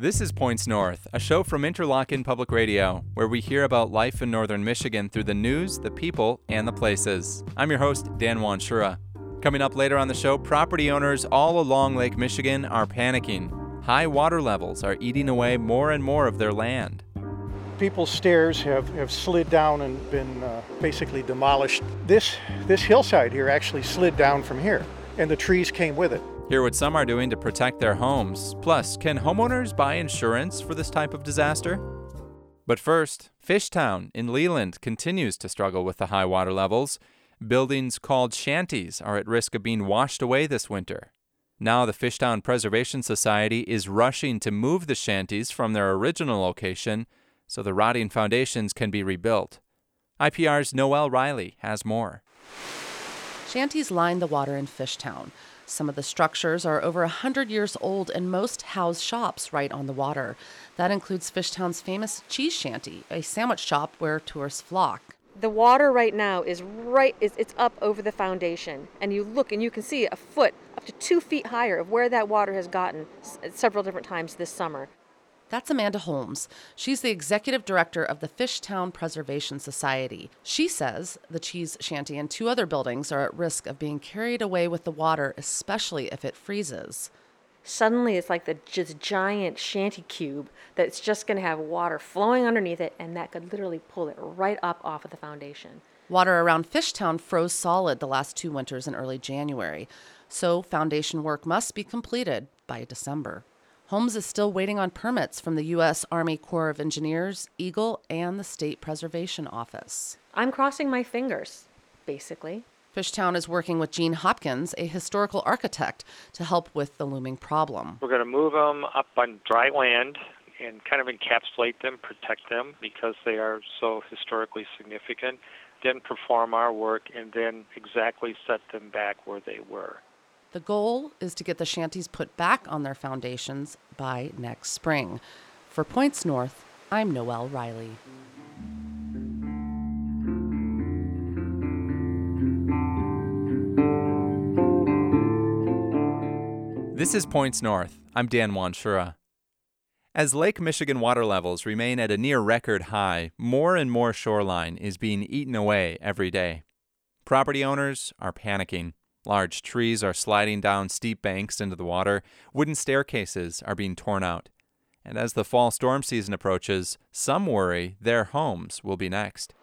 This is Points North, a show from Interlochen Public Radio, where we hear about life in northern Michigan through the news, the people, and the places. I'm your host, Dan Wanshura. Coming up later on the show, property owners all along Lake Michigan are panicking. High water levels are eating away more and more of their land. People's stairs have, have slid down and been uh, basically demolished. This, this hillside here actually slid down from here, and the trees came with it. Hear what some are doing to protect their homes. Plus, can homeowners buy insurance for this type of disaster? But first, Fishtown in Leland continues to struggle with the high water levels. Buildings called shanties are at risk of being washed away this winter. Now, the Fishtown Preservation Society is rushing to move the shanties from their original location so the rotting foundations can be rebuilt. IPR's Noel Riley has more. Shanties line the water in Fishtown. Some of the structures are over 100 years old and most house shops right on the water. That includes Fishtown's famous cheese shanty, a sandwich shop where tourists flock. The water right now is right it's up over the foundation and you look and you can see a foot up to 2 feet higher of where that water has gotten several different times this summer. That's Amanda Holmes. She's the executive director of the Fishtown Preservation Society. She says the cheese shanty and two other buildings are at risk of being carried away with the water, especially if it freezes. Suddenly, it's like the just giant shanty cube that's just going to have water flowing underneath it, and that could literally pull it right up off of the foundation. Water around Fishtown froze solid the last two winters in early January, so foundation work must be completed by December. Holmes is still waiting on permits from the U.S. Army Corps of Engineers, EGLE, and the State Preservation Office. I'm crossing my fingers, basically. Fishtown is working with Gene Hopkins, a historical architect, to help with the looming problem. We're going to move them up on dry land and kind of encapsulate them, protect them because they are so historically significant, then perform our work, and then exactly set them back where they were. The goal is to get the shanties put back on their foundations by next spring. For Points North, I'm Noel Riley. This is Points North. I'm Dan Wanshura. As Lake Michigan water levels remain at a near record high, more and more shoreline is being eaten away every day. Property owners are panicking. Large trees are sliding down steep banks into the water, wooden staircases are being torn out. And as the fall storm season approaches, some worry their homes will be next.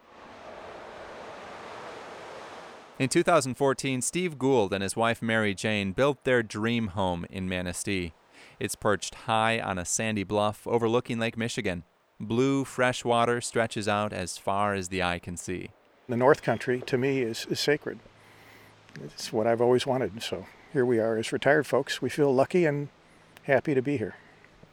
In 2014, Steve Gould and his wife Mary Jane built their dream home in Manistee. It's perched high on a sandy bluff overlooking Lake Michigan. Blue, fresh water stretches out as far as the eye can see. The North Country, to me, is, is sacred it's what I've always wanted. So here we are as retired folks. We feel lucky and happy to be here.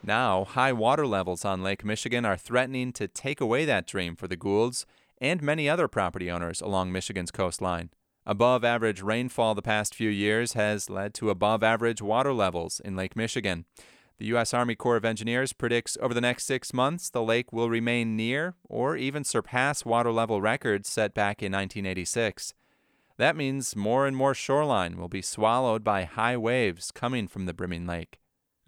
Now, high water levels on Lake Michigan are threatening to take away that dream for the Goulds and many other property owners along Michigan's coastline. Above average rainfall the past few years has led to above average water levels in Lake Michigan. The U.S. Army Corps of Engineers predicts over the next six months the lake will remain near or even surpass water level records set back in 1986. That means more and more shoreline will be swallowed by high waves coming from the brimming lake.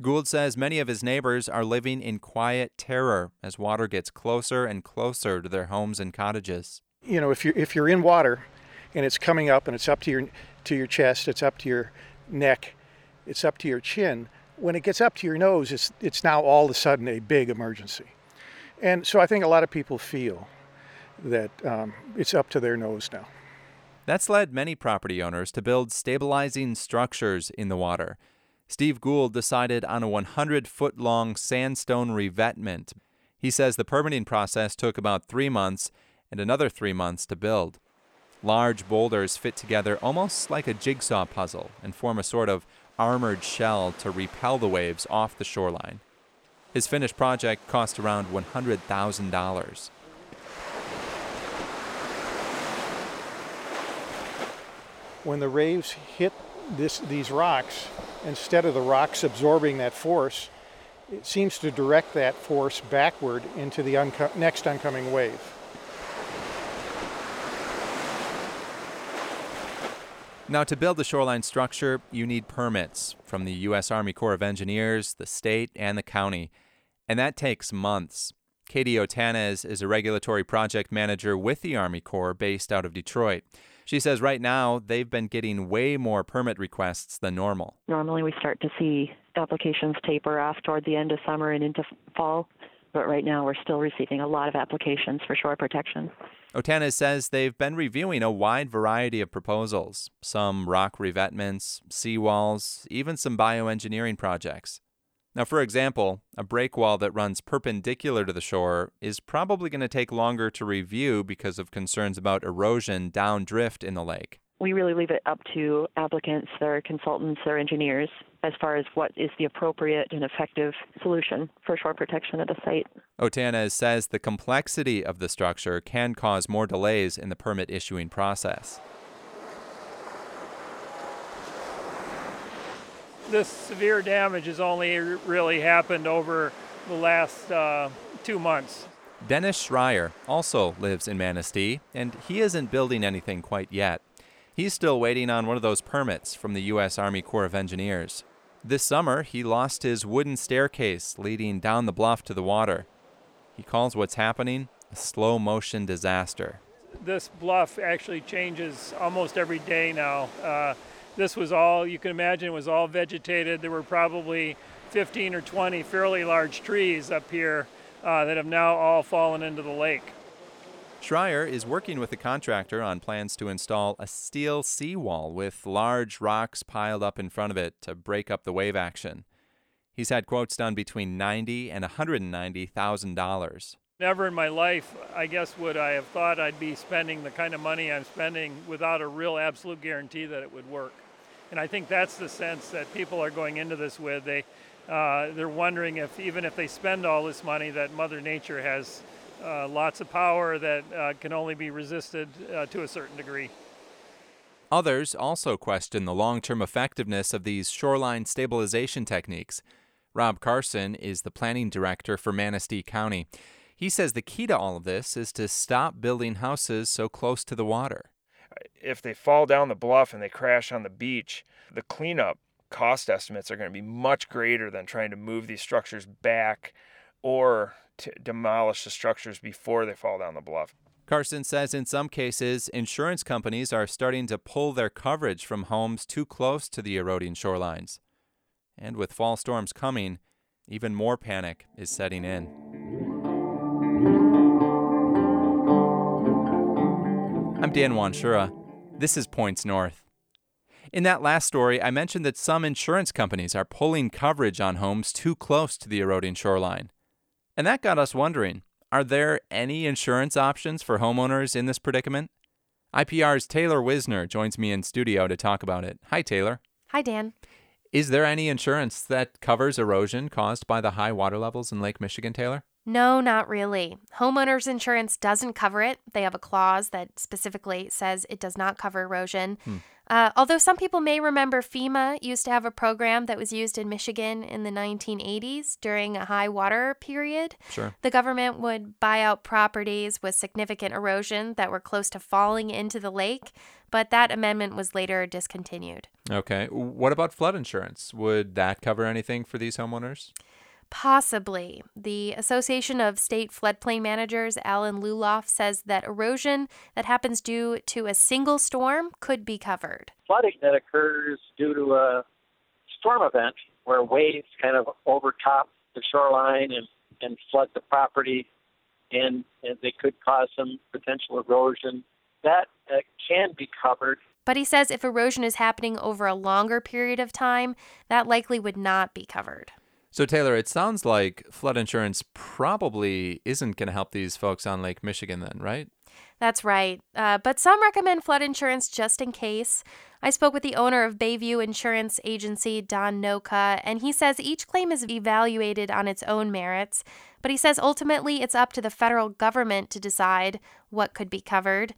Gould says many of his neighbors are living in quiet terror as water gets closer and closer to their homes and cottages. You know, if you're if you're in water and it's coming up and it's up to your to your chest, it's up to your neck, it's up to your chin. When it gets up to your nose, it's it's now all of a sudden a big emergency. And so I think a lot of people feel that um, it's up to their nose now. That's led many property owners to build stabilizing structures in the water. Steve Gould decided on a 100 foot long sandstone revetment. He says the permitting process took about three months and another three months to build. Large boulders fit together almost like a jigsaw puzzle and form a sort of armored shell to repel the waves off the shoreline. His finished project cost around $100,000. When the waves hit this, these rocks, instead of the rocks absorbing that force, it seems to direct that force backward into the unco- next oncoming wave. Now, to build the shoreline structure, you need permits from the U.S. Army Corps of Engineers, the state, and the county. And that takes months. Katie Otanez is a regulatory project manager with the Army Corps based out of Detroit. She says right now they've been getting way more permit requests than normal. Normally, we start to see applications taper off toward the end of summer and into fall, but right now we're still receiving a lot of applications for shore protection. Otanez says they've been reviewing a wide variety of proposals some rock revetments, seawalls, even some bioengineering projects. Now, for example, a break wall that runs perpendicular to the shore is probably going to take longer to review because of concerns about erosion downdrift in the lake. We really leave it up to applicants, their consultants, their engineers, as far as what is the appropriate and effective solution for shore protection at a site. Otanez says the complexity of the structure can cause more delays in the permit issuing process. This severe damage has only really happened over the last uh, two months. Dennis Schreier also lives in Manistee, and he isn't building anything quite yet. He's still waiting on one of those permits from the U.S. Army Corps of Engineers. This summer, he lost his wooden staircase leading down the bluff to the water. He calls what's happening a slow motion disaster. This bluff actually changes almost every day now. Uh, this was all, you can imagine, was all vegetated. There were probably 15 or 20 fairly large trees up here uh, that have now all fallen into the lake. Schreier is working with a contractor on plans to install a steel seawall with large rocks piled up in front of it to break up the wave action. He's had quotes done between ninety and $190,000. Never in my life, I guess, would I have thought I'd be spending the kind of money I'm spending without a real absolute guarantee that it would work. And I think that's the sense that people are going into this with. They, uh, they're wondering if even if they spend all this money, that Mother Nature has uh, lots of power that uh, can only be resisted uh, to a certain degree. Others also question the long term effectiveness of these shoreline stabilization techniques. Rob Carson is the planning director for Manistee County. He says the key to all of this is to stop building houses so close to the water if they fall down the bluff and they crash on the beach, the cleanup cost estimates are going to be much greater than trying to move these structures back or to demolish the structures before they fall down the bluff. Carson says in some cases, insurance companies are starting to pull their coverage from homes too close to the eroding shorelines. And with fall storms coming, even more panic is setting in. I'm Dan Wanshura. This is Points North. In that last story, I mentioned that some insurance companies are pulling coverage on homes too close to the eroding shoreline. And that got us wondering are there any insurance options for homeowners in this predicament? IPR's Taylor Wizner joins me in studio to talk about it. Hi, Taylor. Hi, Dan. Is there any insurance that covers erosion caused by the high water levels in Lake Michigan, Taylor? No, not really. Homeowners insurance doesn't cover it. They have a clause that specifically says it does not cover erosion. Hmm. Uh, although some people may remember FEMA used to have a program that was used in Michigan in the 1980s during a high water period. Sure. The government would buy out properties with significant erosion that were close to falling into the lake, but that amendment was later discontinued. Okay. What about flood insurance? Would that cover anything for these homeowners? Possibly. The Association of State Floodplain Managers, Alan Lulloff, says that erosion that happens due to a single storm could be covered. Flooding that occurs due to a storm event where waves kind of overtop the shoreline and, and flood the property, and, and they could cause some potential erosion. That uh, can be covered. But he says if erosion is happening over a longer period of time, that likely would not be covered. So, Taylor, it sounds like flood insurance probably isn't going to help these folks on Lake Michigan, then, right? That's right. Uh, but some recommend flood insurance just in case. I spoke with the owner of Bayview Insurance Agency, Don Noka, and he says each claim is evaluated on its own merits. But he says ultimately it's up to the federal government to decide what could be covered.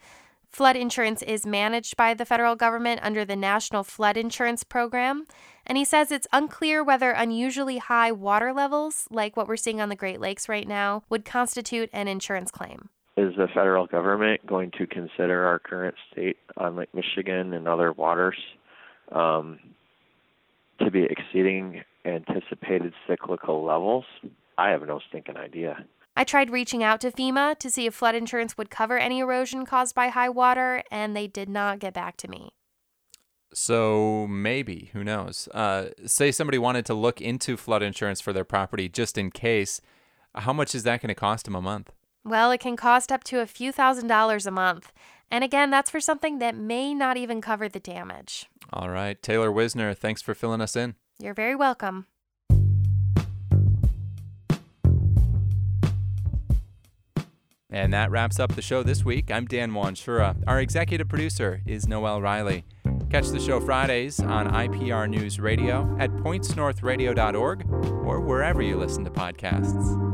Flood insurance is managed by the federal government under the National Flood Insurance Program. And he says it's unclear whether unusually high water levels, like what we're seeing on the Great Lakes right now, would constitute an insurance claim. Is the federal government going to consider our current state on Lake Michigan and other waters um, to be exceeding anticipated cyclical levels? I have no stinking idea. I tried reaching out to FEMA to see if flood insurance would cover any erosion caused by high water, and they did not get back to me. So maybe, who knows? Uh, say somebody wanted to look into flood insurance for their property just in case. How much is that going to cost them a month? Well, it can cost up to a few thousand dollars a month. And again, that's for something that may not even cover the damage. All right. Taylor Wizner, thanks for filling us in. You're very welcome. And that wraps up the show this week. I'm Dan Wanshura. Our executive producer is Noel Riley. Catch the show Fridays on IPR News Radio at pointsnorthradio.org or wherever you listen to podcasts.